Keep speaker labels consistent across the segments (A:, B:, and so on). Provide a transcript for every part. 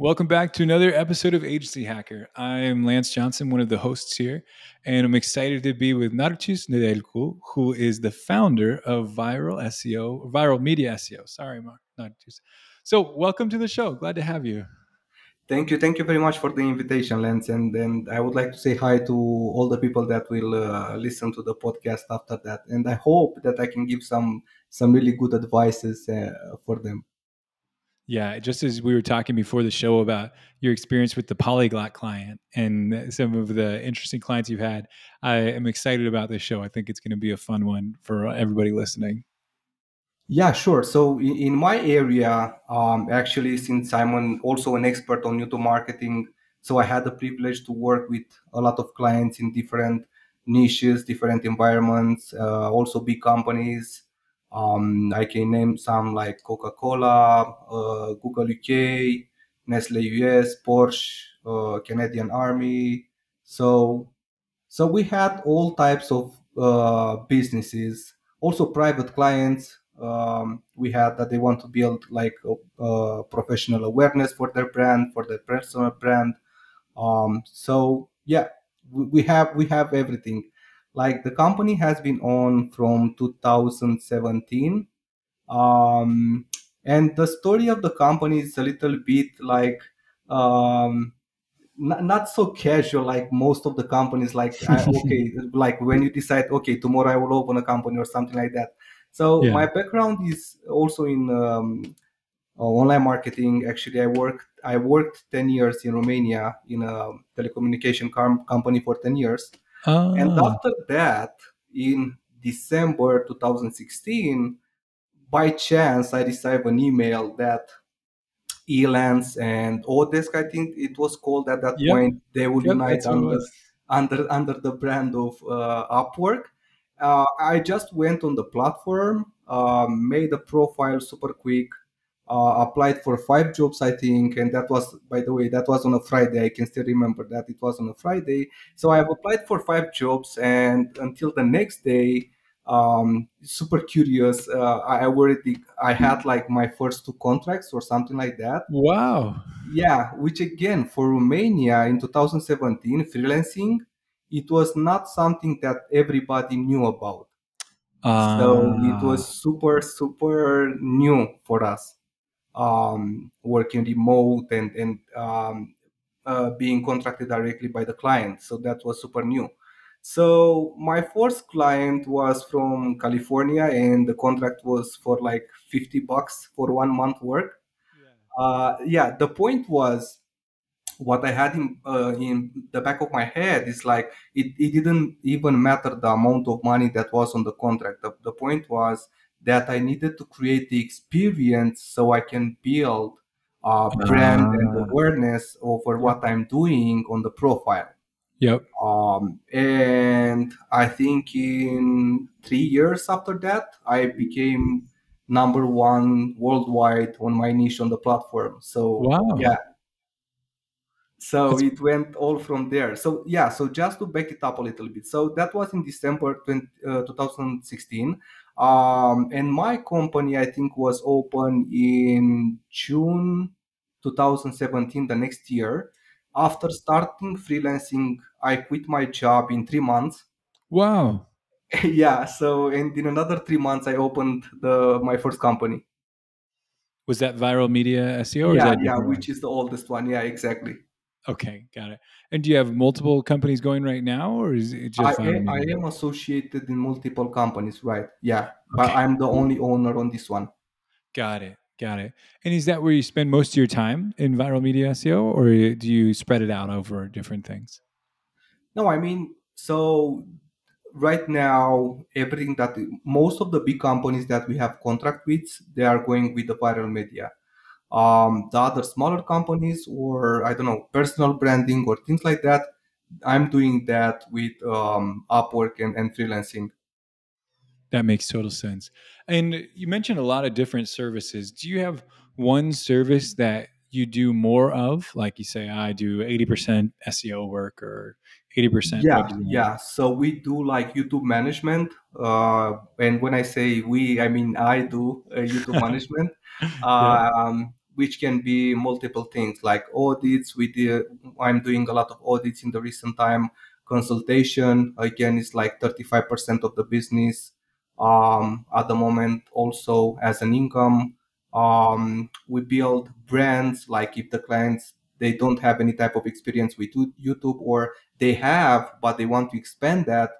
A: Welcome back to another episode of Agency Hacker. I'm Lance Johnson, one of the hosts here, and I'm excited to be with Narcis Nedelcu, who is the founder of Viral SEO, Viral Media SEO. Sorry, Narcis. So, welcome to the show. Glad to have you.
B: Thank you, thank you very much for the invitation, Lance. And and I would like to say hi to all the people that will uh, listen to the podcast after that. And I hope that I can give some some really good advices uh, for them.
A: Yeah, just as we were talking before the show about your experience with the polyglot client and some of the interesting clients you've had, I am excited about this show. I think it's going to be a fun one for everybody listening.
B: Yeah, sure. So in, my area, um, actually, since I'm an, also an expert on YouTube marketing, so I had the privilege to work with a lot of clients in different niches, different environments, uh, also big companies, um, I can name some like Coca Cola, uh, Google UK, Nestle US, Porsche, uh, Canadian Army. So, so we had all types of uh, businesses, also private clients. Um, we had that they want to build like a, a professional awareness for their brand, for their personal brand. Um, so yeah, we, we have we have everything like the company has been on from 2017 um, and the story of the company is a little bit like um, not, not so casual like most of the companies like I, okay like when you decide okay tomorrow i will open a company or something like that. So
A: Yeah.
B: my background is also in um, uh, online marketing. Actually i worked i worked 10 years in romania in a telecommunication com- company for 10 years and
A: Ah,
B: after that, in December 2016, by chance, I received an email that Elance and Odesk, I think it was called at that
A: yep,
B: point, they would
A: yep,
B: unite
A: that's what it
B: under under under the brand of uh, Upwork. Uh, I just went on the platform, uh, made a profile super quick, uh, applied for five jobs, I think, and that was, by the way, that was on a Friday. I can still remember that it was on a Friday. So I've applied for five jobs, and until the next day, um, super curious. Uh, I already I had like my first two contracts or something like that.
A: Wow.
B: Yeah, which again for Romania in 2017, freelancing, it was not something that everybody knew about. So it
A: Uh,
B: was super super new for us um, working remote and and um, uh, being contracted directly by the client. So that was super new. So my first client was from California, and the contract was for like 50 bucks for one month work.
A: yeah.
B: Uh, yeah, the point was what I had in uh, in the back of my head is like it, it didn't even matter the amount of money that was on the contract. The, the point was that I needed to create the experience so I can build uh, brand and
A: Uh,
B: awareness over what I'm doing on the profile.
A: Yep.
B: Um, and I think in three years after that, I became number one worldwide on my niche on the platform. So
A: Wow.
B: yeah, so
A: That's
B: it went all from there so yeah so just to back it up a little bit so that was in december 20, uh, 2016 um, and my company i think was open in june 2017 the next year. After starting freelancing i quit my job in three months.
A: Wow.
B: yeah so and in another three months i opened the my first company.
A: Was that viral media SEO
B: yeah yeah
A: one?
B: which is the oldest one. Yeah exactly
A: Okay, got it. And do you have multiple companies going right now, or is it just I,
B: a- I am associated in multiple companies, right? Yeah, but
A: Okay,
B: I'm the only owner on this one.
A: got it, got it. And is that where you spend most of your time in viral media SEO, or do you spread it out over different things?
B: No, I mean, so right now, everything that most of the big companies that we have contract with, they are going with the viral media. Um, the other smaller companies, or I don't know, personal branding or things like that, I'm doing that with um, Upwork and, and freelancing.
A: That makes total sense. And you mentioned a lot of different services. Do you have one service that you do more of? Like you say, I do 80% SEO work or 80%
B: Yeah, yeah. So we do like YouTube management. Uh, and when I say we, I mean I do uh, YouTube management.
A: yeah.
B: Um, which can be multiple things like audits. We did, I'm doing a lot of audits in the recent time. Consultation again is like 35% of the business um, at the moment. Also as an income, um, we build brands. Like if the clients they don't have any type of experience with YouTube or they have but they want to expand that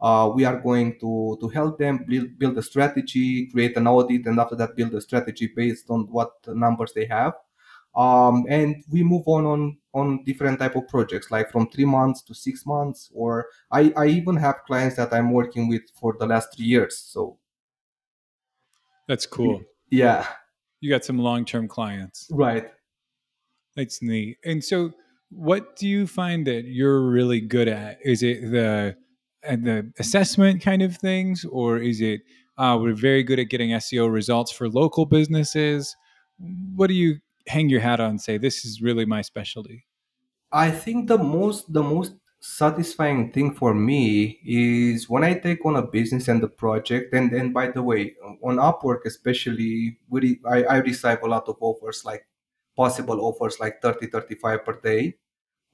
B: uh, we are going to to help them build, build a strategy create an audit and after that build a strategy based on what numbers they have um, and we move on on on different type of projects like from three months to six months or I, I even have clients that i'm working with for the last three years so
A: That's cool.
B: yeah
A: You got some long term clients.
B: right
A: That's neat. And so, what do you find that you're really good at? Is it the and the assessment kind of things, or is it uh, we're very good at getting SEO results for local businesses? What do you hang your hat on? Say this is really my specialty.
B: I think the most the most satisfying thing for me is when I take on a business and the project. And and by the way, on Upwork especially, we I, I receive a lot of offers, like possible offers, like 30 35 per day.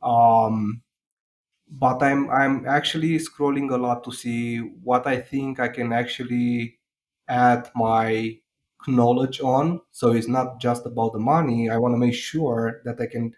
B: Um, but I'm I'm actually scrolling a lot to see what I think I can actually add my knowledge on. So it's not just about the money. I want to make sure that I can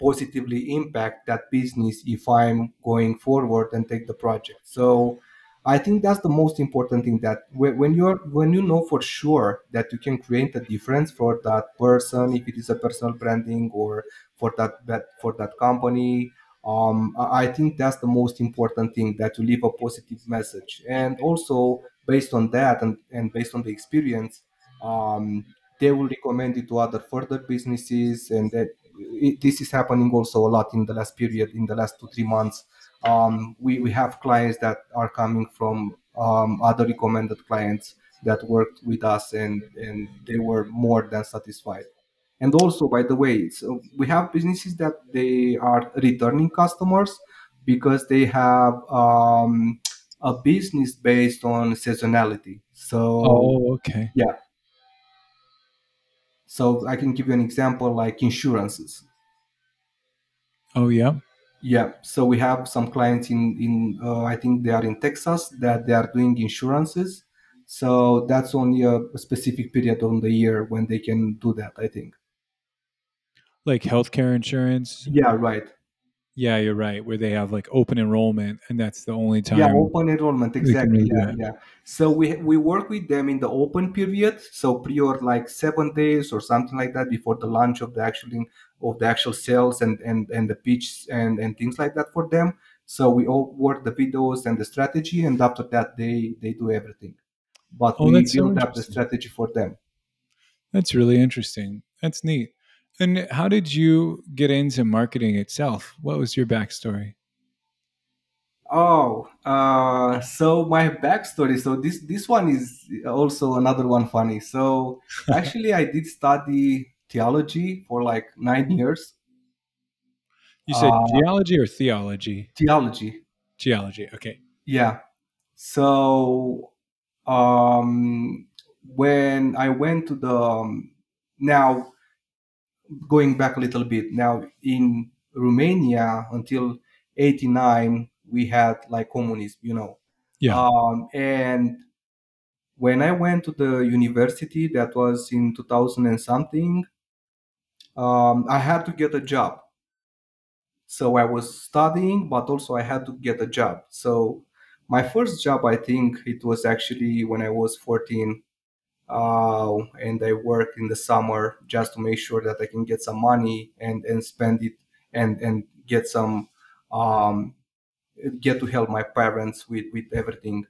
B: positively impact that business if I'm going forward and take the project. So I think that's the most important thing that when you're when you know for sure that you can create a difference for that person, if it is a personal branding or for that, that for that company, um, I think that's the most important thing that you leave a positive message. And also based on that and, and based on the experience, um, they will recommend it to other further businesses and that it, this is happening also a lot in the last period in the last two three months um, we, we have clients that are coming from um, other recommended clients that worked with us and and they were more than satisfied and also by the way so we have businesses that they are returning customers because they have um, a business based on seasonality so
A: Oh, okay.
B: yeah so i can give you an example like insurances
A: Oh, yeah.
B: Yeah, so we have some clients in in uh, I think they are in Texas that they are doing insurances. So that's only a, a specific period on the year when they can do that. I think.
A: Like healthcare insurance.
B: Yeah, right.
A: Yeah, you're right. Where they have like open enrollment, and that's the only time.
B: Yeah, open enrollment exactly. Yeah, yeah. So we we work with them in the open period, so prior like seven days or something like that before the launch of the actual of the actual sales and and and the pitch and and things like that for them. So we all work the videos and the strategy, and after that they they do everything. But
A: Oh,
B: we
A: that's so
B: build up the strategy for them.
A: That's really interesting. That's neat. And how did you get into marketing itself? What was your backstory?
B: Oh, uh, so my backstory. So this this one is also another one funny. So actually, I did study theology for like nine years.
A: You said
B: Uh,
A: geology or theology?
B: theology,
A: Geology. Okay.
B: yeah. So um, when I went to the um, now going back a little bit now in Romania until '89 we had like communism, you know,
A: Yeah.
B: um, and when I went to the university, that was in 2000 and something, um, I had to get a job. So I was studying, but also I had to get a job. So my first job, I think it was actually when I was 14, uh, and I work in the summer just to make sure that I can get some money and, and spend it and, and get some um, get to help my parents with with everything.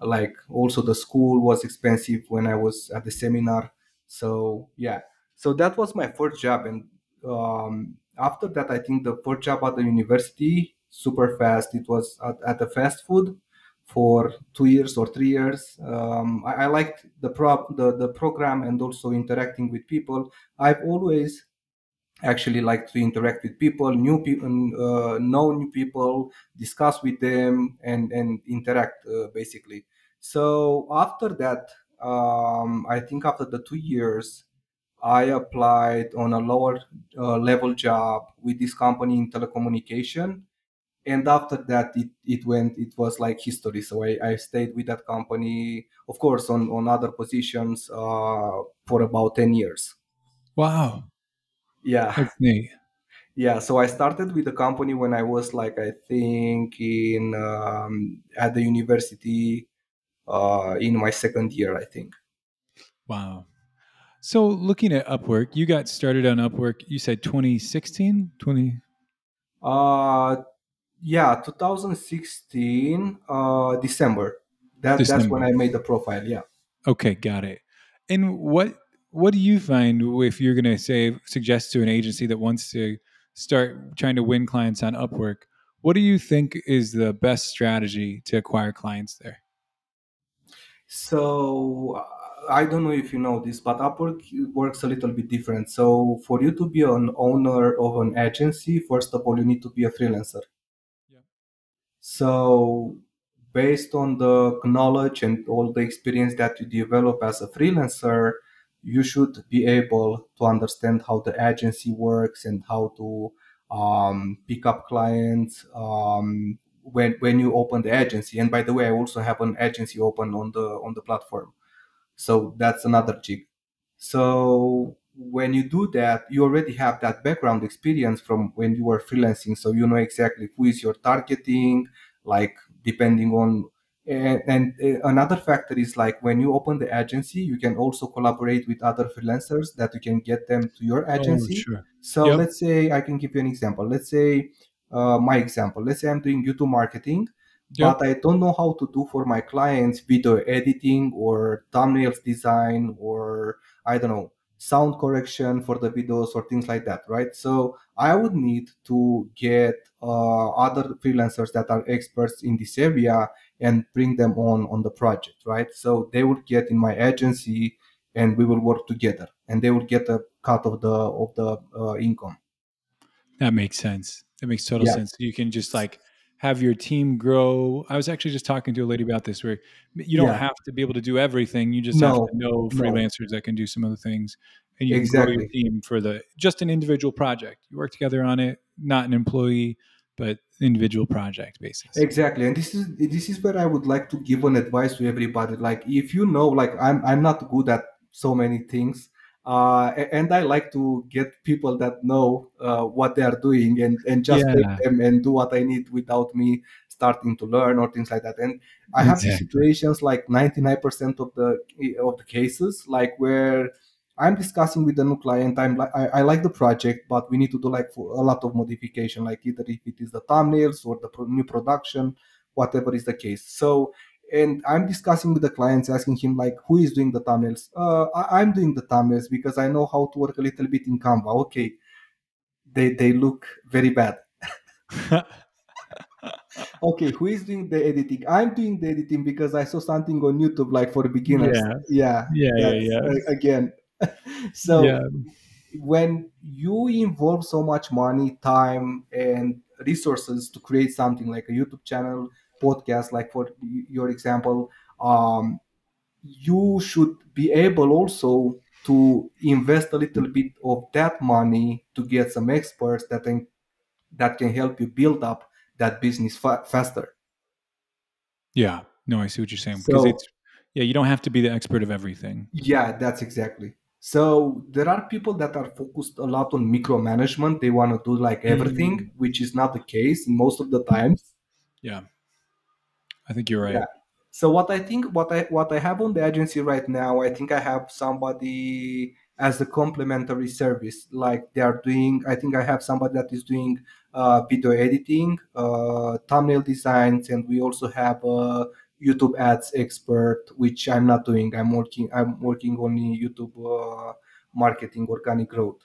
B: Like also the school was expensive when i was at the seminar. So yeah. So that was my first job and um, after that i think the first job at the university super fast. It was at, at the fast food for two years or three years. Um, I, I liked the prop the, the program and also interacting with people. I've always actually like to interact with people new people uh, know new people discuss with them and and interact uh, basically. So after that um, i think after the two years I applied on a lower uh, level job with this company in telecommunication. And after that, it, it went, it was like history. So I, I stayed with that company, of course, on, on other positions uh, for about 10 years.
A: Wow,
B: Yeah.
A: that's neat.
B: Yeah. So I started with the company when I was like, I think in, um, at the university uh, in my second year, I think.
A: Wow. So looking at Upwork, you got started on Upwork. You said 2016, 20
B: Uh, yeah, 2016, uh, December. That that's when I made the profile. Yeah.
A: Okay, got it. And what what do you find if you're going to say suggest to an agency that wants to start trying to win clients on Upwork? What do you think is the best strategy to acquire clients there?
B: So uh, I don't know if you know this, but Upwork works a little bit different. So for you to be an owner of an agency, first of all, you need to be a freelancer. So, based on the knowledge and all the experience that you develop as a freelancer, you should be able to understand how the agency works and how to um, pick up clients um, when when you open the agency. And by the way, I also have an agency open on the on the platform. So that's another jig. So when you do that, you already have that background experience from when you were freelancing. So you know exactly who is your targeting, like depending on. And, and uh, another factor is like when you open the agency, you can also collaborate with other freelancers that you can get them to your
A: Oh,
B: agency.
A: sure.
B: So
A: Yep.
B: let's say I can give you an example. Let's say uh, my example. Let's say I'm doing YouTube marketing
A: Yep.
B: but I don't know how to do for my clients video editing or thumbnails design or I don't know sound correction for the videos or things like that, right? So I would need to get uh, other freelancers that are experts in this area and bring them on on the project, right? So they would get in my agency and we will work together, and they will get a cut of the of the uh, income.
A: That makes sense. That makes total
B: Yeah.
A: sense. You can just like have your team grow. I was actually just talking to a lady about this where you don't
B: Yeah.
A: have to be able to do everything. You just have to
B: No.
A: know
B: No.
A: freelancers that can do some other things and you can grow your team for the just an individual project. You work together on it, not an employee, but individual project basis.
B: Exactly, and this is this is where I would like to give an advice to everybody. Like, if you know, like I'm I'm not good at so many things, uh, and I like to get people that know uh, what they are doing and and just take them and do what I need without me starting to learn or things like that. And I have
A: exactly.
B: situations like 99% of the of the cases, like where I'm discussing with the new client. I'm like, I, I like the project, but we need to do like for a lot of modification, like either if it is the thumbnails or the pro- new production, whatever is the case. So, and I'm discussing with the clients, asking him like, who is doing the thumbnails? Uh, I, I'm doing the thumbnails because I know how to work a little bit in Canva. Okay, they they look very bad. Okay, who is doing the editing? I'm doing the editing because I saw something on YouTube like for beginners.
A: yeah.
B: Yeah,
A: Yeah, yeah, yeah.
B: uh, again.
A: Yeah.
B: so when you involve so much money, time, and resources to create something like a YouTube channel, podcast, like for your example, um, you should be able also to invest a little bit of that money to get some experts that can that can help you build up that business fa- faster.
A: Yeah. No, I see what you're saying because it's
B: So
A: yeah, you don't have to be the expert of everything.
B: Yeah, that's exactly. So there are people that are focused a lot on micromanagement. They want to do like everything,
A: Mm.
B: which is not the case most of the times.
A: Yeah, I think you're right.
B: Yeah. So what I think, what I what I have on the agency right now, I think I have somebody as a complementary service. Like they are doing, I think I have somebody that is doing uh, video editing, uh, thumbnail designs, and we also have a YouTube ads expert, which I'm not doing. I'm working. I'm working only YouTube uh, marketing, organic growth.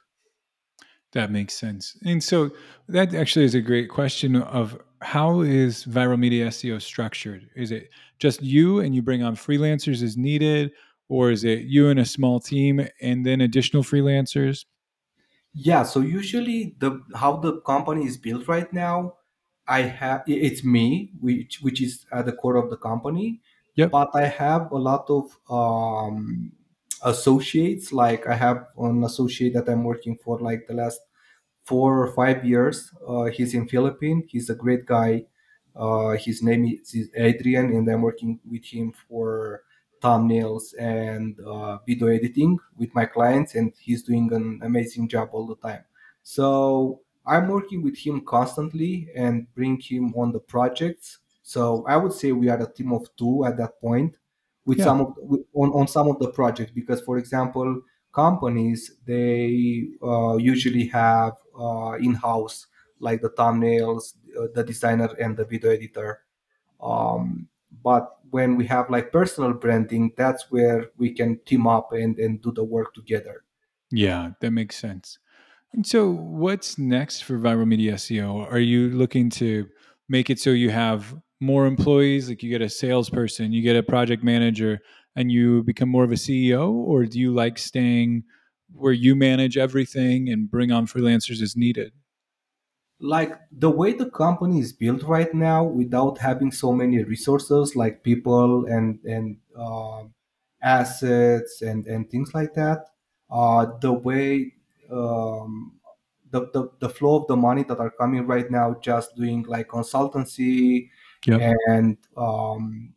A: That makes sense. And so that actually is a great question of how is viral media SEO structured? Is it just you and you bring on freelancers as needed, or is it you and a small team and then additional freelancers?
B: Yeah, so usually the how the company is built right now, I have it's me, which which is at the core of the company,
A: Yep.
B: but I have a lot of um, associates. Like I have an associate that I'm working for like the last four or five years. Uh, he's in Philippines. He's a great guy. Uh, his name is Adrian, and I'm working with him for thumbnails and uh, video editing with my clients, and he's doing an amazing job all the time. So I'm working with him constantly and bring him on the projects. So I would say we are a team of two at that point with
A: Yeah.
B: some of with, on, on some of the projects because for example companies they uh, usually have uh, in-house like the thumbnails uh, the designer and the video editor um, but when we have like personal branding that's where we can team up and, and do the work together
A: Yeah, that makes sense. And so, what's next for viral media SEO? Are you looking to make it so you have more employees, like you get a salesperson, you get a project manager, and you become more of a CEO? Or do you like staying where you manage everything and bring on freelancers as needed?
B: like the way the company is built right now without having so many resources like people and and um assets and and things like that uh, the way um, the, the the flow of the money that are coming right now just doing like consultancy
A: Yep.
B: and um,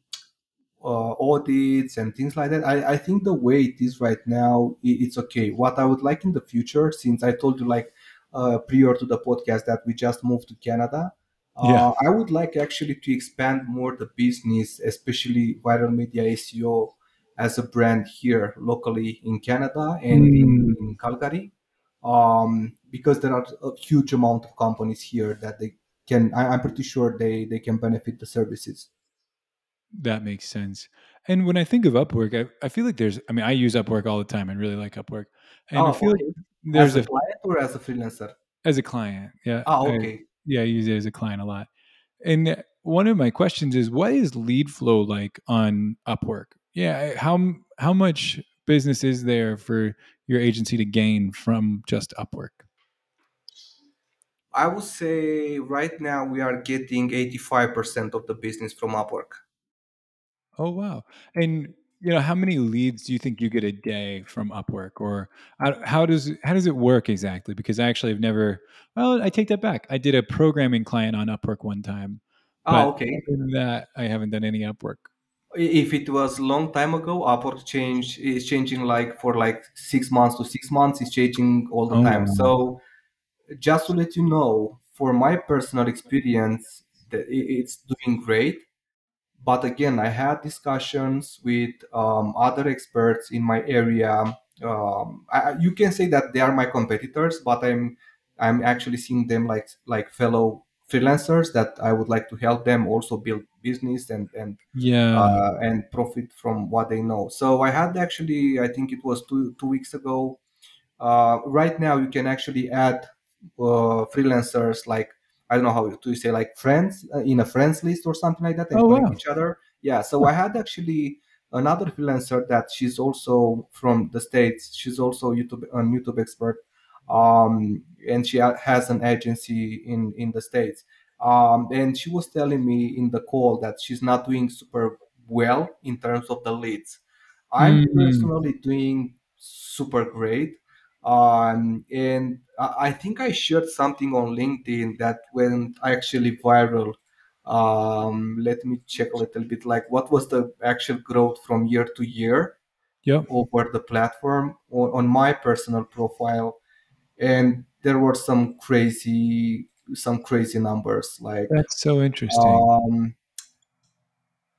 B: uh, audits and things like that. I, I think the way it is right now, it's okay. What I would like in the future, since I told you like uh, prior to the podcast that we just moved to Canada,
A: Yeah.
B: uh, I would like actually to expand more the business, especially viral media SEO as a brand here locally in Canada and in,
A: Mm,
B: in Calgary, um, because there are a huge amount of companies here that they can. I, I'm pretty sure they they can benefit the services.
A: That makes sense. And when I think of Upwork, I, I feel like there's, I mean, I use Upwork all the time. I really like Upwork. And I
B: Oh,
A: feel like
B: okay. As
A: there's
B: a
A: a,
B: client or as a freelancer?
A: as a client, yeah,
B: Ah,
A: I,
B: okay.
A: yeah, I use it as a client a lot. And one of my questions is, what is lead flow like on Upwork? Yeah, how how much business is there for your agency to gain from just Upwork?
B: I would say right now we are getting 85% of the business from Upwork.
A: Oh wow! And you know, how many leads do you think you get a day from Upwork, or how, how does how does it work exactly? Because I actually have never. Well, I take that back. I did a programming client on Upwork one time,
B: ah,
A: but
B: okay.
A: other than that, I haven't done any Upwork.
B: If it was long time ago, Upwork change is changing like for like six months to six months. It's changing all the
A: Oh
B: time.
A: wow!
B: So just to let you know, for my personal experience, that i- it's doing great. But again i had discussions with um, other experts in my area um, I, you can say that they are my competitors but i'm i'm actually seeing them like like fellow freelancers that i would like to help them also build business and and
A: Yeah.
B: uh, and profit from what they know so i had actually i think it was two two weeks ago uh, right now you can actually add uh, freelancers like I don't know how to say like friends uh, in a friends list or something like that and
A: Oh wow!
B: each other. Yeah, so I had actually another freelancer that she's also from the states. She's also YouTube an YouTube expert, um, and she has an agency in in the states. Um, and she was telling me in the call that she's not doing super well in terms of the leads. I'm
A: Mm,
B: personally doing super great um, and I I think I shared something on LinkedIn that went actually viral. Um, let me check a little bit. Like, what was the actual growth from year to year
A: yep.
B: over the platform on, on my personal profile? And there were some crazy, some crazy numbers, like
A: That's so interesting.
B: um,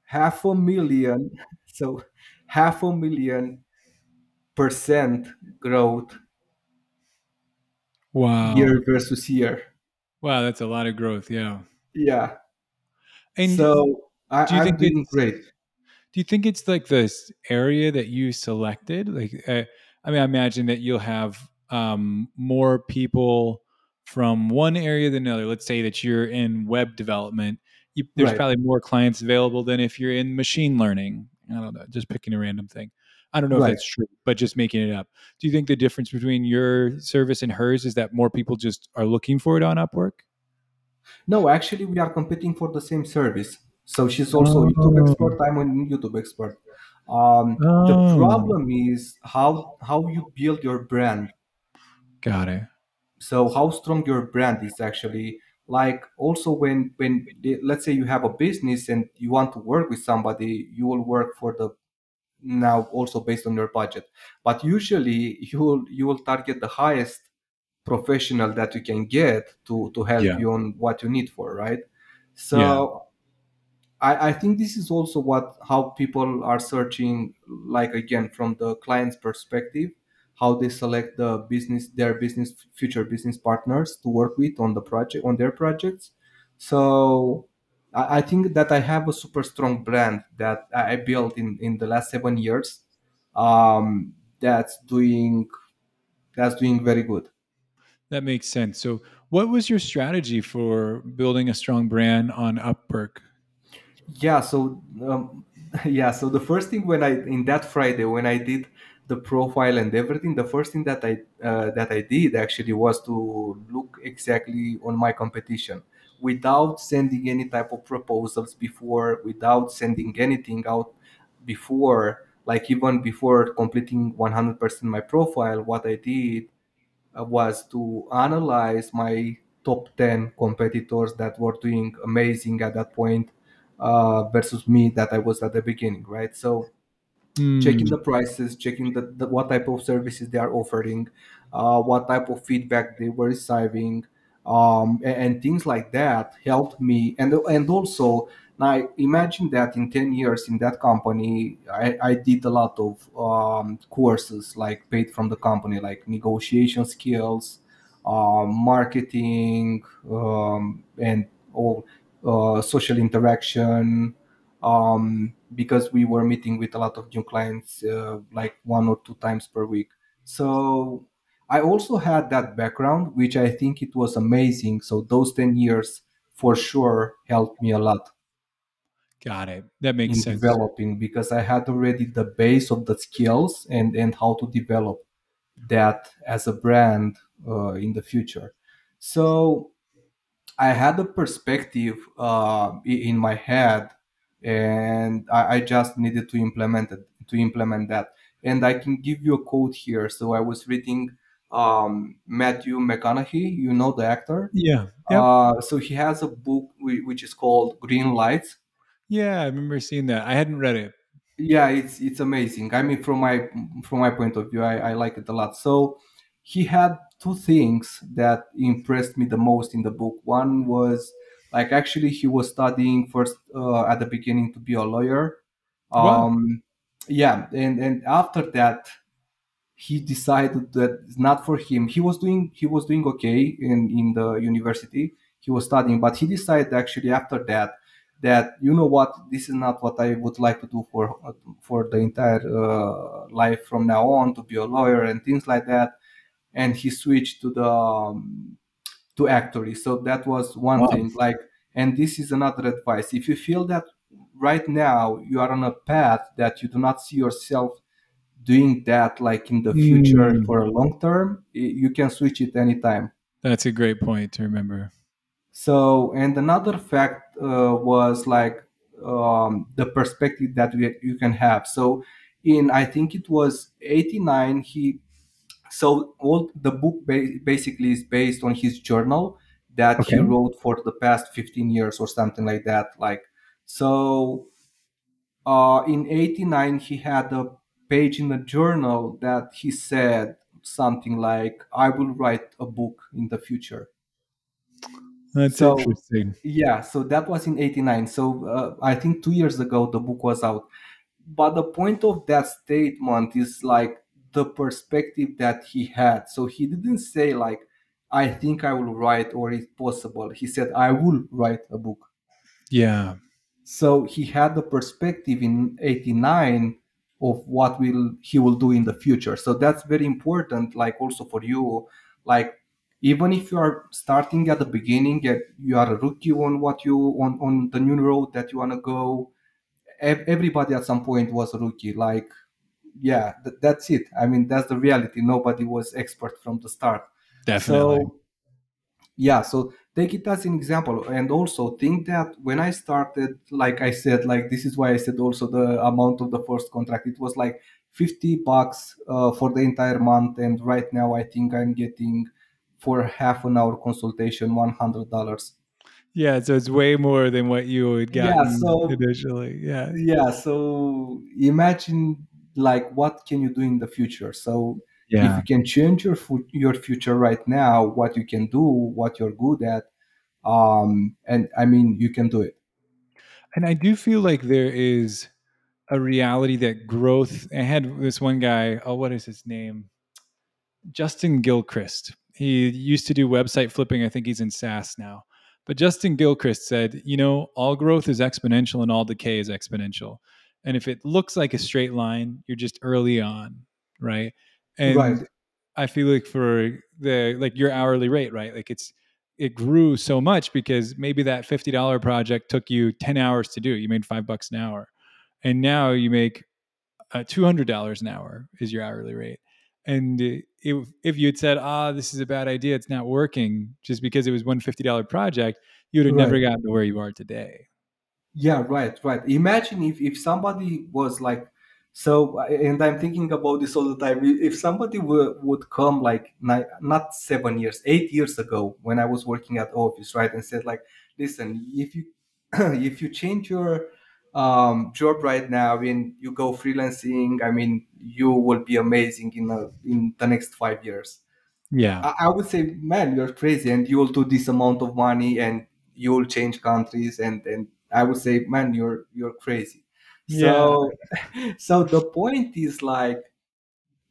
B: half a million. So, half a million percent growth
A: Wow.
B: year versus year.
A: Wow, that's a lot of growth. Yeah.
B: Yeah.
A: And
B: So I,
A: do you
B: I'm
A: think
B: doing
A: it's
B: great.
A: Do you think it's like this area that you selected? Like, uh, I mean, I imagine that you'll have um, more people from one area than another. Let's say that you're in web development. You, there's
B: Right.
A: probably more clients available than if you're in machine learning. I don't know, just picking a random thing. I don't know if that's true, but just making it up. Do you think the difference between your service and hers is that more people just are looking for it on Upwork?
B: No, actually, we are competing for the same service. So she's also a YouTube
A: Oh,
B: expert. I'm a YouTube expert. um, the
A: Oh,
B: problem is how how you build your brand
A: got it.
B: so how strong your brand is actually like also when when let's say you have a business and you want to work with somebody you will work for the now also based on your budget. But usually you will you will target the highest professional that you can get to to help
A: Yeah,
B: you on what you need for right?
A: Yeah,
B: so I, I think this is also what how people are searching like again from the client's perspective how they select the business their business future business partners to work with on the project on their projects. So I, I think that I have a super strong brand that I I built in in the last seven years um, that's doing that's doing very good
A: that makes sense. So, what was your strategy for building a strong brand on Upwork?
B: Yeah, so um, yeah, so the first thing when I in that Friday when I did the profile and everything, the first thing that I uh, that I did actually was to look exactly on my competition without sending any type of proposals before, without sending anything out before, like even before completing 100% my profile, what I did uh, was to analyze my top 10 competitors that were doing amazing at that point uh, versus me that I was at the beginning, right? So checking
A: Hmm.
B: the prices, checking the, the what type of services they are offering, uh, what type of feedback they were receiving, um, and, and things like that helped me. And and also, now imagine that in ten years in that company, I, I did a lot of um, courses like paid from the company, like negotiation skills, um, marketing, um, and all uh, social interaction um, because we were meeting with a lot of new clients uh, like one or two times per week. So I also had that background, which I think it was amazing. So those 10 years for sure helped me a lot
A: Got it. That makes
B: in
A: sense.
B: developing because I had already the base of the skills and, and how to develop that as a brand uh, in the future. So I had a perspective uh, in my head, and I, I just needed to implement it to implement that. And I can give you a quote here. So I was reading um, Matthew McConaughey. You know the actor.
A: Yeah. Yep.
B: Uh, so he has a book which is called Green Lights
A: Yeah, I remember seeing that. I hadn't read it.
B: yeah it's it's amazing i mean from my from my point of view i, I like it a lot so he had two things that impressed me the most in the book one was like actually he was studying first uh, at the beginning to be a lawyer
A: Wow.
B: um yeah and and after that he decided that it's not for him. He was doing he was doing okay in in the university he was studying but he decided actually after that that you know what this is not what i would like to do for for the entire uh, life from now on to be a lawyer and things like that. And he switched to the um, to actory so that was one
A: Wow.
B: thing like and this is another advice. If you feel that right now you are on a path that you do not see yourself doing that like in the future
A: Mm,
B: for a long term you can switch it anytime.
A: That's a great point to remember.
B: so and another fact uh, was like um, the perspective that we, you can have. So in i think it was 89 he so all the book ba- basically is based on his journal that he wrote for the past 15 years or something like that like so uh, in 89 he had a page in the journal that he said something like i will write a book in the future.
A: That's
B: so
A: interesting.
B: yeah so that was in 89 so uh, i think two years ago the book was out. But the point of that statement is like the perspective that he had. So he didn't say like i think i will write or it's possible. He said i will write a book.
A: Yeah,
B: so he had the perspective in 89 of what will he will do in the future. So that's very important like also for you like even if you are starting at the beginning and you are a rookie on what you on, on the new road that you want to go everybody at some point was a rookie like yeah th- that's it. I mean that's the reality. Nobody was expert from the start.
A: Definitely.
B: so yeah so take it as an example and also think that when i started like i said like this is why i said also the amount of the first contract it was like 50 bucks uh, for the entire month and right now i think i'm getting for half an hour consultation $100
A: Yeah, so it's way more than what you had
B: yeah
A: gotten
B: so
A: initially. Yeah.
B: yeah so imagine like what can you do in the future so if you can change your fu- your future right now what you can do what you're good at um and i mean you can do it
A: And I do feel like there is a reality that growth. I had this one guy. Oh, what is his name? Justin Gilchrist. He used to do website flipping. I think he's in SaaS now. But Justin Gilchrist said, you know, all growth is exponential and all decay is exponential. And if it looks like a straight line, you're just early on, right?
B: Right
A: And I feel like for the like your hourly rate, right? Like it's it grew so much because maybe that $50 project took you 10 hours to do. You made 5 bucks an hour. And now you make uh, $200 an hour is your hourly rate. And if, if you had said, ah, this is a bad idea, it's not working, just because it was one $50 project, you would have
B: right
A: never gotten to where you are today.
B: yeah right right imagine if if somebody was like so and i'm thinking about this all the time if somebody would, would come like ni- not seven years eight years ago when i was working at office right and said like listen if you if you change your um, job right now and you go freelancing i mean you will be amazing in a, in the next five years
A: Yeah.
B: I, I would say, man, you're crazy, and you'll do this amount of money, and you'll change countries, and and I would say, man, you're you're crazy.
A: Yeah.
B: So, so the point is like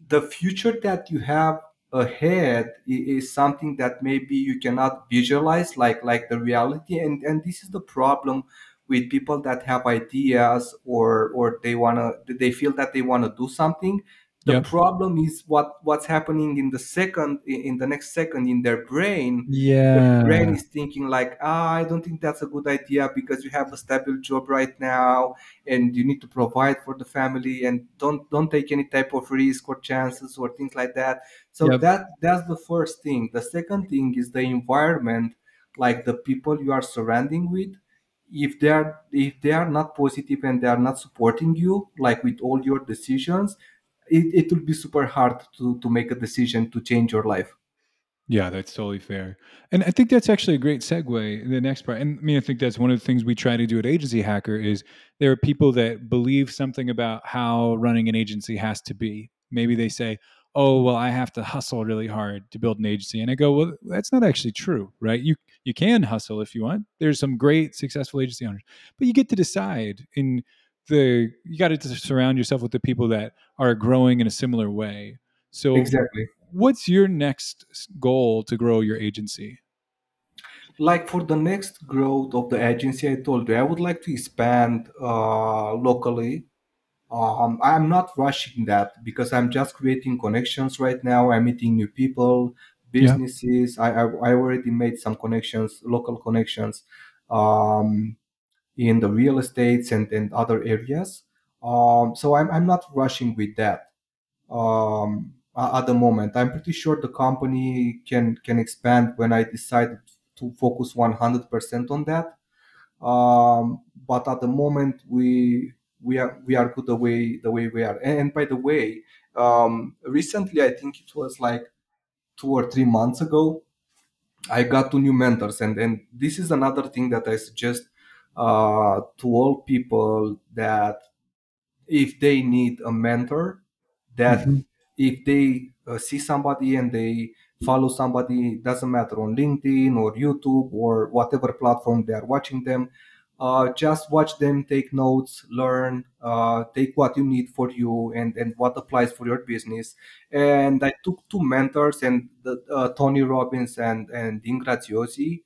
B: the future that you have ahead is something that maybe you cannot visualize like like the reality and and this is the problem with people that have ideas or or they want to they feel that they want to do something the problem is what what's happening in the second in the next second in their brain. Yeah the brain is thinking like ah i don't think that's a good idea because you have a stable job right now and you need to provide for the family and don't don't take any type of risk or chances or things like that. So
A: Yep.
B: that that's the first thing. The second thing is the environment like the people you are surrounding with. If they are if they are not positive and they are not supporting you like with all your decisions it, it will be super hard to to make a decision to change your life
A: Yeah, that's totally fair. And I think that's actually a great segue. in The next part, and I mean, I think that's one of the things we try to do at Agency Hacker is there are people that believe something about how running an agency has to be. Maybe they say, "Oh, well, I have to hustle really hard to build an agency," and I go, "Well, that's not actually true, right? You you can hustle if you want. There's some great successful agency owners, but you get to decide. In the you got to surround yourself with the people that are growing in a similar way. So
B: exactly
A: what's your next goal to grow your agency?
B: like for the next growth of the agency i told you i would like to expand uh, locally um, i'm not rushing that because i'm just creating connections right now i'm meeting new people
A: Yeah.
B: businesses i, I, I already made some connections local connections um, in the real estates and, and other areas um, so I'm, I'm not rushing with that um, at the moment. I'm pretty sure the company can can expand when I decide to focus 100% on that. Um, but at the moment, we we are we are good the way the way we are. And by the way, um, recently I think it was like two or three months ago, I got two new mentors, and and this is another thing that I suggest uh, to all people that if they need a mentor that
A: Mhm.
B: if they uh, see somebody and they follow somebody doesn't matter on linkedin or youtube or whatever platform they are watching them uh, just watch them take notes learn uh, take what you need for you and, and what applies for your business and i took two mentors and the, uh, tony robbins and and dean graziosi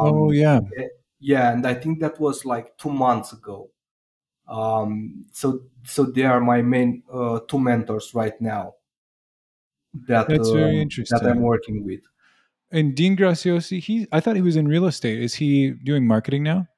A: Oh
B: um,
A: yeah,
B: eh, yeah and i think that was like two months ago um, so so they are my main uh, two mentors right now that
A: that's very
B: interesting that I'm working with.
A: And Dean Graziosi, he I thought he was in real estate. Is he doing marketing now?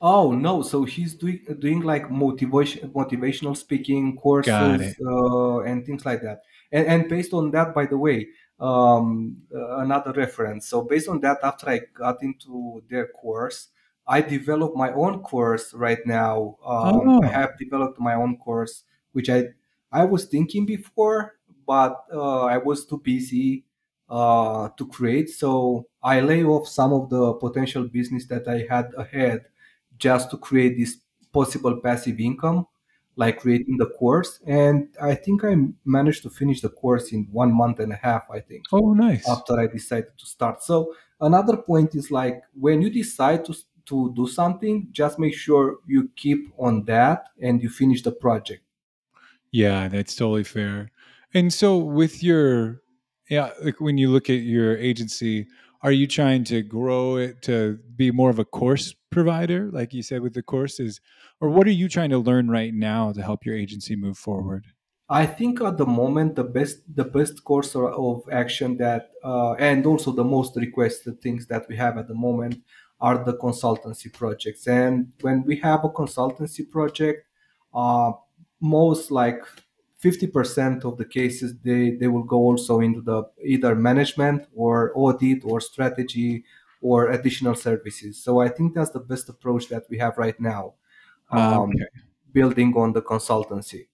B: Oh no! So he's doing doing like motivation motivational speaking courses uh, and things like that. And and based on that, by the way, um, uh, another reference. So based on that, after I got into their course, I developed my own course right now. Um, I
A: Oh,
B: have developed my own course, which I I was thinking before, but uh, I was too busy uh, to create. So I lay off some of the potential business that I had ahead just to create this possible passive income, like creating the course. And I think I managed to finish the course in one month and a half, I think,
A: oh, nice.
B: after I decided to start. So another point is like when you decide to to do something, just make sure you keep on that and you finish the project.
A: Yeah, that's totally fair. And so with your yeah, like when you look at your agency, are you trying to grow it to be more of a course provider, like you said with the courses? Or what are you trying to learn right now to help your agency move forward?
B: I think at the moment the best the best course of action that uh, and also the most requested things that we have at the moment are the consultancy projects. And when we have a consultancy project, uh, most like fifty percent of the cases they they will go also into the either management or audit or strategy or additional services. So I think that's the best approach that we have right now,
A: Uh,
B: um,
A: okay.
B: building on the consultancy.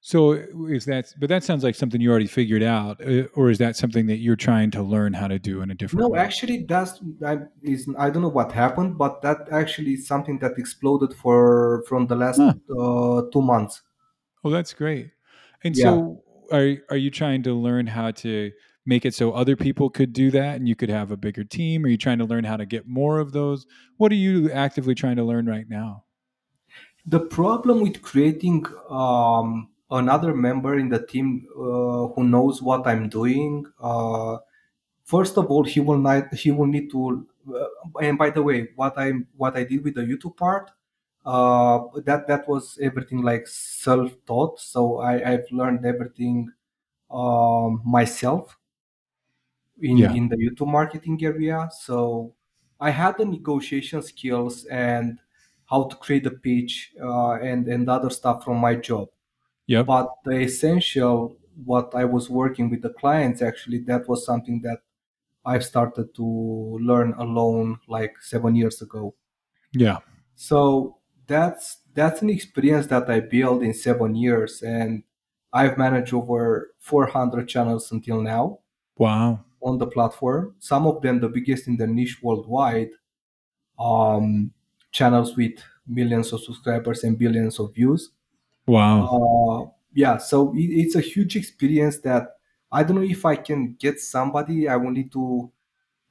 A: So is that but that sounds like something you already figured out uh, or is that something that you're trying to learn how to do in a different
B: No,
A: way?
B: actually, that's I, is I don't know what happened, but that actually is something that exploded for from the last
A: Huh.
B: uh, two months.
A: Oh, that's great. And
B: Yeah,
A: so are are you trying to learn how to make it so other people could do that and you could have a bigger team? Are you trying to learn how to get more of those? What are you actively trying to learn right now?
B: the problem with creating um, another member in the team uh, who knows what I'm doing. Uh, first of all, he will not he will need to. Uh, and by the way, what I what I did with the YouTube part, uh, that that was everything like self taught. So I I've learned everything um, myself in
A: Yeah.
B: in the YouTube marketing area. So I had the negotiation skills and how to create a pitch uh, and and other stuff from my job.
A: Yep.
B: But the essential, what I was working with the clients, actually, that was something that I've started to learn alone like seven years ago.
A: Yeah.
B: So that's that's an experience that I built in seven years, and I've managed over 400 channels until now
A: Wow.
B: On the platform. Some of them the biggest in the niche worldwide. Um, channels with millions of subscribers and billions of views.
A: Wow.
B: Uh, yeah, so it, it's a huge experience that I don't know if I can get somebody. I will need to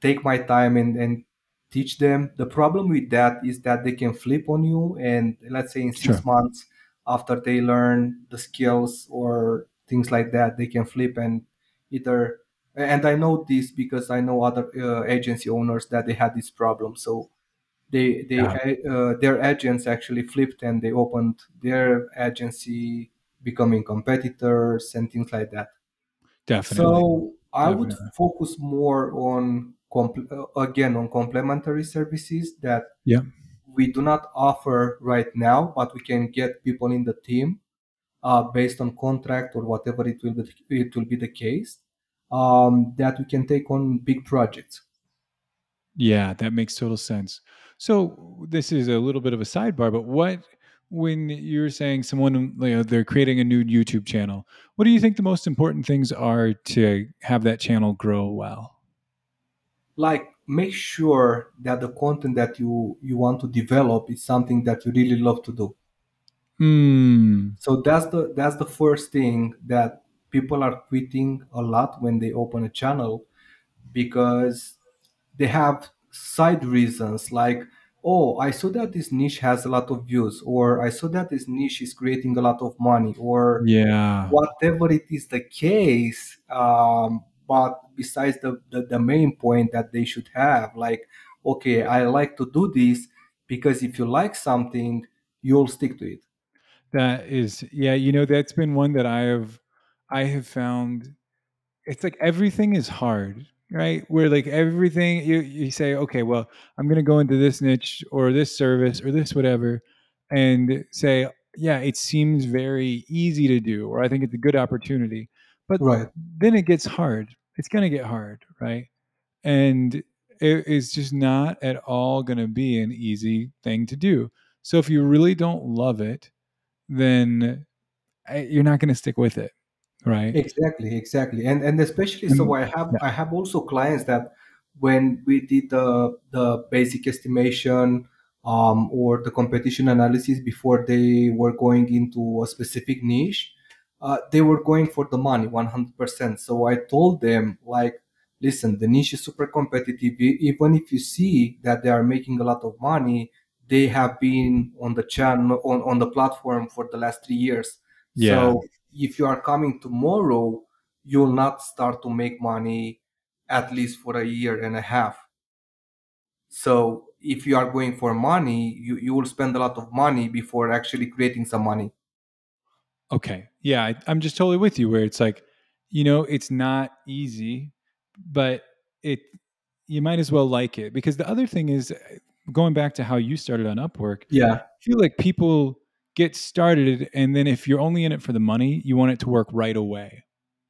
B: take my time and, and teach them. The problem with that is that they can flip on you, and let's say in
A: Sure.
B: six months after they learn the skills or things like that, they can flip and either. And I know this because I know other uh, agency owners that they had this problem. So they they
A: Yeah.
B: uh, their agents actually flipped and they opened their agency, becoming competitors and things like that.
A: Definitely.
B: So I would focus more on compl- uh, again on complementary services that
A: Yeah.
B: we do not offer right now, but we can get people in the team uh, based on contract or whatever it will be. It will be the case um, that we can take on big projects.
A: Yeah, that makes total sense. So this is a little bit of a sidebar, but what when you're saying someone you know, they're creating a new YouTube channel, what do you think the most important things are to have that channel grow well?
B: Like make sure that the content that you you want to develop is something that you really love to do.
A: Hmm.
B: So that's the that's the first thing that people are quitting a lot when they open a channel because they have side reasons like oh i saw that this niche has a lot of views or i saw that this niche is creating a lot of money or
A: Yeah.
B: whatever it is the case um, but besides the, the the main point that they should have like okay i like to do this because if you like something you'll stick to it
A: That is yeah, you know that's been one that I have I have found it's like everything is hard, right? Where like everything you you say, okay, well, I'm gonna go into this niche or this service or this whatever, and say, yeah, it seems very easy to do, or I think it's a good opportunity, but
B: right
A: then it gets hard, it's going to get hard, right? And it is just not at all going to be an easy thing to do. So if you really don't love it, then eh, you're not going to stick with it, right?
B: Exactly, exactly, and and especially so I have
A: yeah,
B: I have also clients that when we did the the basic estimation um, or the competition analysis before they were going into a specific niche, uh, they were going for the money 100%. So I told them like, listen, the niche is super competitive. Even if you see that they are making a lot of money, they have been on the channel on, on the platform for the last three years.
A: yeah,
B: So if you are coming tomorrow, you'll not start to make money at least for a year and a half. So if you are going for money, you, you will spend a lot of money before actually creating some money.
A: okay, yeah. I, I'm just totally with you. Where it's like, you know, it's not easy, but it you might as well like it because the other thing is eh, going back to how you started on Upwork.
B: Yeah,
A: I feel like people get started, and then if you're only in it for the money, you want it to work right away.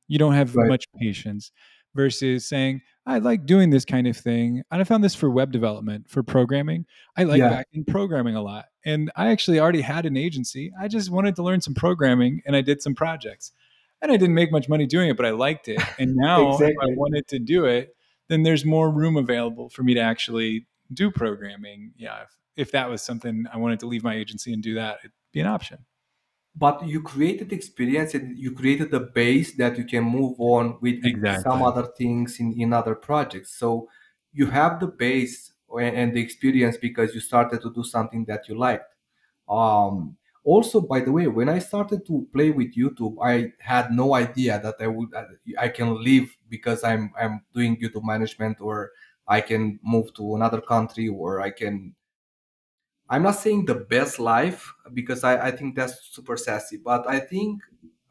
A: You don't have
B: right.
A: much patience versus saying, I like doing this kind of thing. And I found this for web development, for programming. I like
B: Yeah,
A: back end programming a lot. And I actually already had an agency. I just wanted to learn some programming and I did some projects. And I didn't make much money doing it, but I liked it. And now, if I wanted to do it, then there's more room available for me to actually do programming. Yeah. If, if that was something I wanted to leave my agency and do that, it'd be an option.
B: But you created experience and you created a base that you can move on with, with some other things in, in other projects. So you have the base and the experience because you started to do something that you liked. Um, also, by the way, when I started to play with YouTube, I had no idea that I would I can live because I'm I'm doing YouTube management, or I can move to another country, or I can. I'm not saying the best life because I, I think that's super sassy, but I think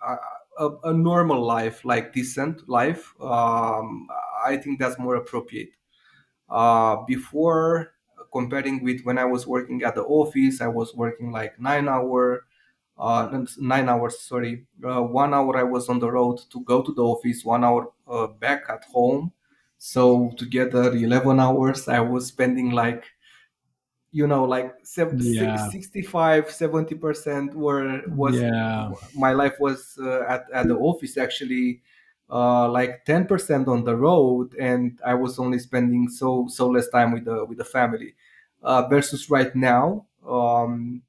B: a, a, a normal life, like decent life, um, I think that's more appropriate. Uh, before comparing with when I was working at the office, I was working like nine hour, uh, nine hours. Sorry, uh, one hour I was on the road to go to the office, one hour uh, back at home. So together, eleven hours. I was spending like you know like sev- si-
A: Yeah.
B: 65 70% were was
A: Yeah.
B: my life was uh, at, at the office actually uh, like 10% on the road and i was only spending so so less time with the with the family uh, versus right now um,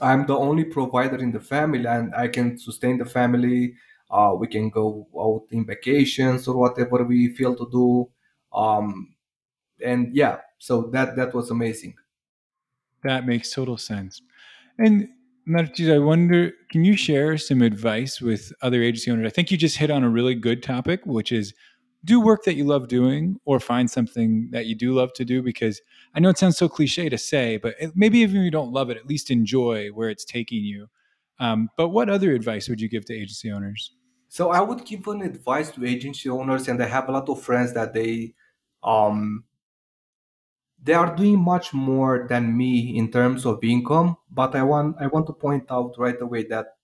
B: i'm the only provider in the family and i can sustain the family uh, we can go out in vacations or whatever we feel to do um, and yeah so that that was amazing
A: That makes total sense. And Narcis, I wonder, can you share some advice with other agency owners? I think you just hit on a really good topic, which is do work that you love doing or find something that you do love to do because I know it sounds so cliche to say, but maybe even if you don't love it, at least enjoy where it's taking you. Um, but what other advice would you give to agency owners?
B: So I would give an advice to agency owners, and I have a lot of friends that they um, they are doing much more than me in terms of income. But I want I want to point out right away that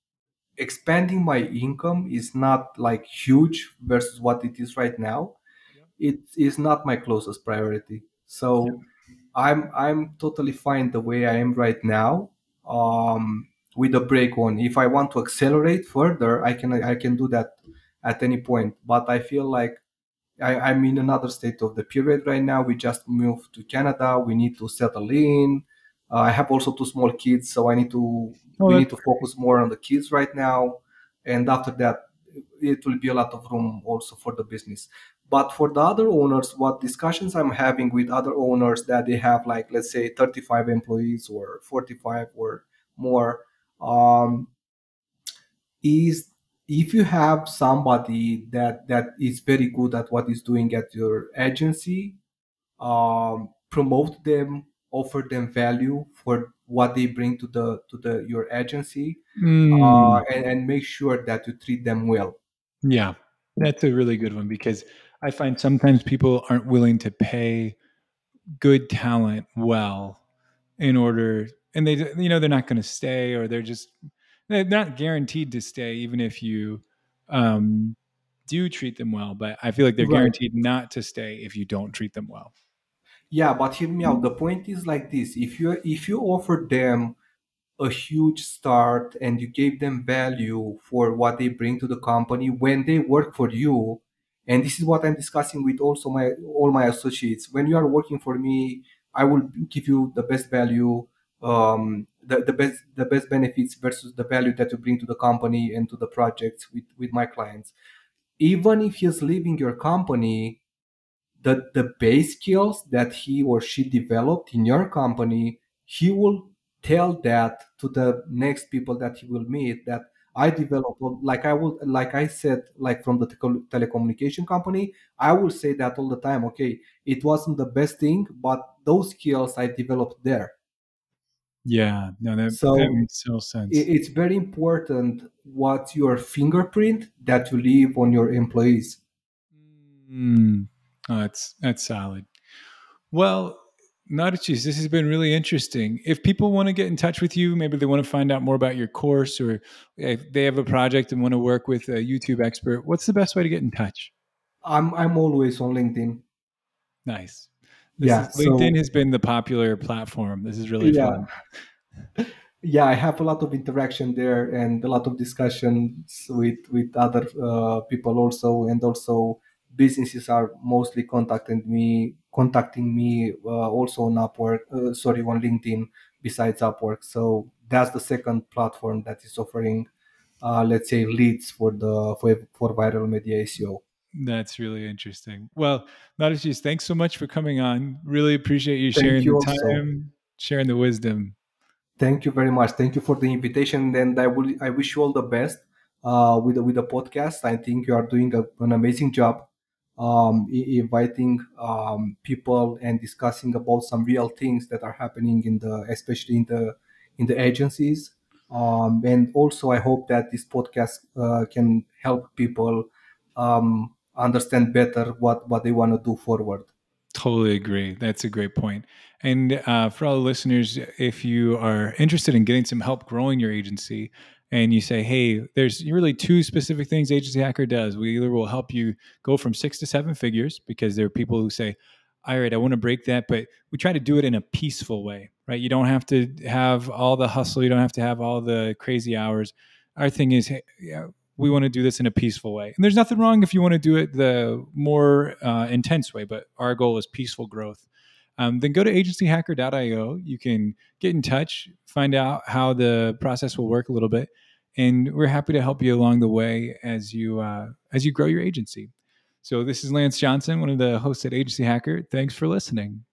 B: expanding my income is not like huge versus what it is right now.
A: Yep.
B: It is not my closest priority. So I'm I'm totally fine the way I am right now. Um, with a break on. If I want to accelerate further, I can I can do that at any point. But I feel like I, I'm in another state of the period right now. We just moved to Canada. We need to settle in. Uh, I have also two small kids, so I need to.
A: Oh,
B: We need to focus more on the kids right now, and after that, it will be a lot of room also for the business. But for the other owners, what discussions I'm having with other owners that they have like let's say 35 employees or 45 or more, um, is if you have somebody that that is very good at what is doing at your agency um, promote them offer them value for what they bring to the to the your agency uh,
A: mm,
B: and, and make sure that you treat them well.
A: Yeah, that's a really good one because I find sometimes people aren't willing to pay good talent well in order and they you know they're not going to stay or they're just they're not guaranteed to stay even if you um do treat them well, but I feel like they're
B: Right.
A: guaranteed not to stay if you don't treat them well.
B: Yeah, but hear me out. The point is like this: if you if you offer them a huge start and you gave them value for what they bring to the company when they work for you and this is what i'm discussing with also my all my associates when you are working for me i will give you the best value um, the, the best the best benefits versus the value that you bring to the company and to the projects with with my clients. Even if he's leaving your company the the base skills that he or she developed in your company he will tell that to the next people that he will meet that i developed like i will like i said like from the telecom- telecommunication company i will say that all the time okay it wasn't the best thing but those skills i developed there
A: Yeah, no, that that
B: so
A: makes total
B: i-
A: sense.
B: it's very important what your fingerprint that you leave on your employees
A: Mm. Oh, that's that's solid. Well, Narcis, this has been really interesting. If people want to get in touch with you, maybe they want to find out more about your course, or if they have a project and want to work with a YouTube expert, what's the best way to get in touch?
B: i'm i'm always on linkedin
A: Nice. This
B: yeah
A: is LinkedIn
B: so
A: has been the popular platform. This is really
B: yeah
A: fun.
B: yeah i have a lot of interaction there and a lot of discussions with with other uh, people also and also businesses are mostly contacting me contacting me uh, also on upwork uh, sorry on linkedin besides upwork so that's the second platform that is offering uh, let's say leads for the for, for viral media seo
A: That's really interesting. Well, Narcis, thanks so much for coming on. Really appreciate you
B: thank
A: sharing
B: you
A: the
B: also
A: time, sharing the wisdom.
B: Thank you very much. Thank you for the invitation, and I will I wish you all the best uh, with the, with the podcast. I think you are doing a, an amazing job, um, i- inviting um, people and discussing about some real things that are happening in the especially in the in the agencies. Um, and also, I hope that this podcast uh, can help people um, understand better what what they want to do forward.
A: Totally agree. That's a great point. And uh, for all the listeners, if you are interested in getting some help growing your agency, and you say, "Hey, there's really two specific things Agency Hacker does. We either will help you go from six to seven figures because there are people who say." All right, I want to break that, but we try to do it in a peaceful way, right? You don't have to have all the hustle. You don't have to have all the crazy hours. Our thing is, hey, yeah, we want to do this in a peaceful way. And there's nothing wrong if you want to do it the more uh, intense way, but our goal is peaceful growth. Um, then go to agencyhacker.io. You can get in touch, find out how the process will work a little bit, and we're happy to help you along the way as you uh, as you grow your agency. So this is Lance Johnson, one of the hosts at Agency Hacker. Thanks for listening.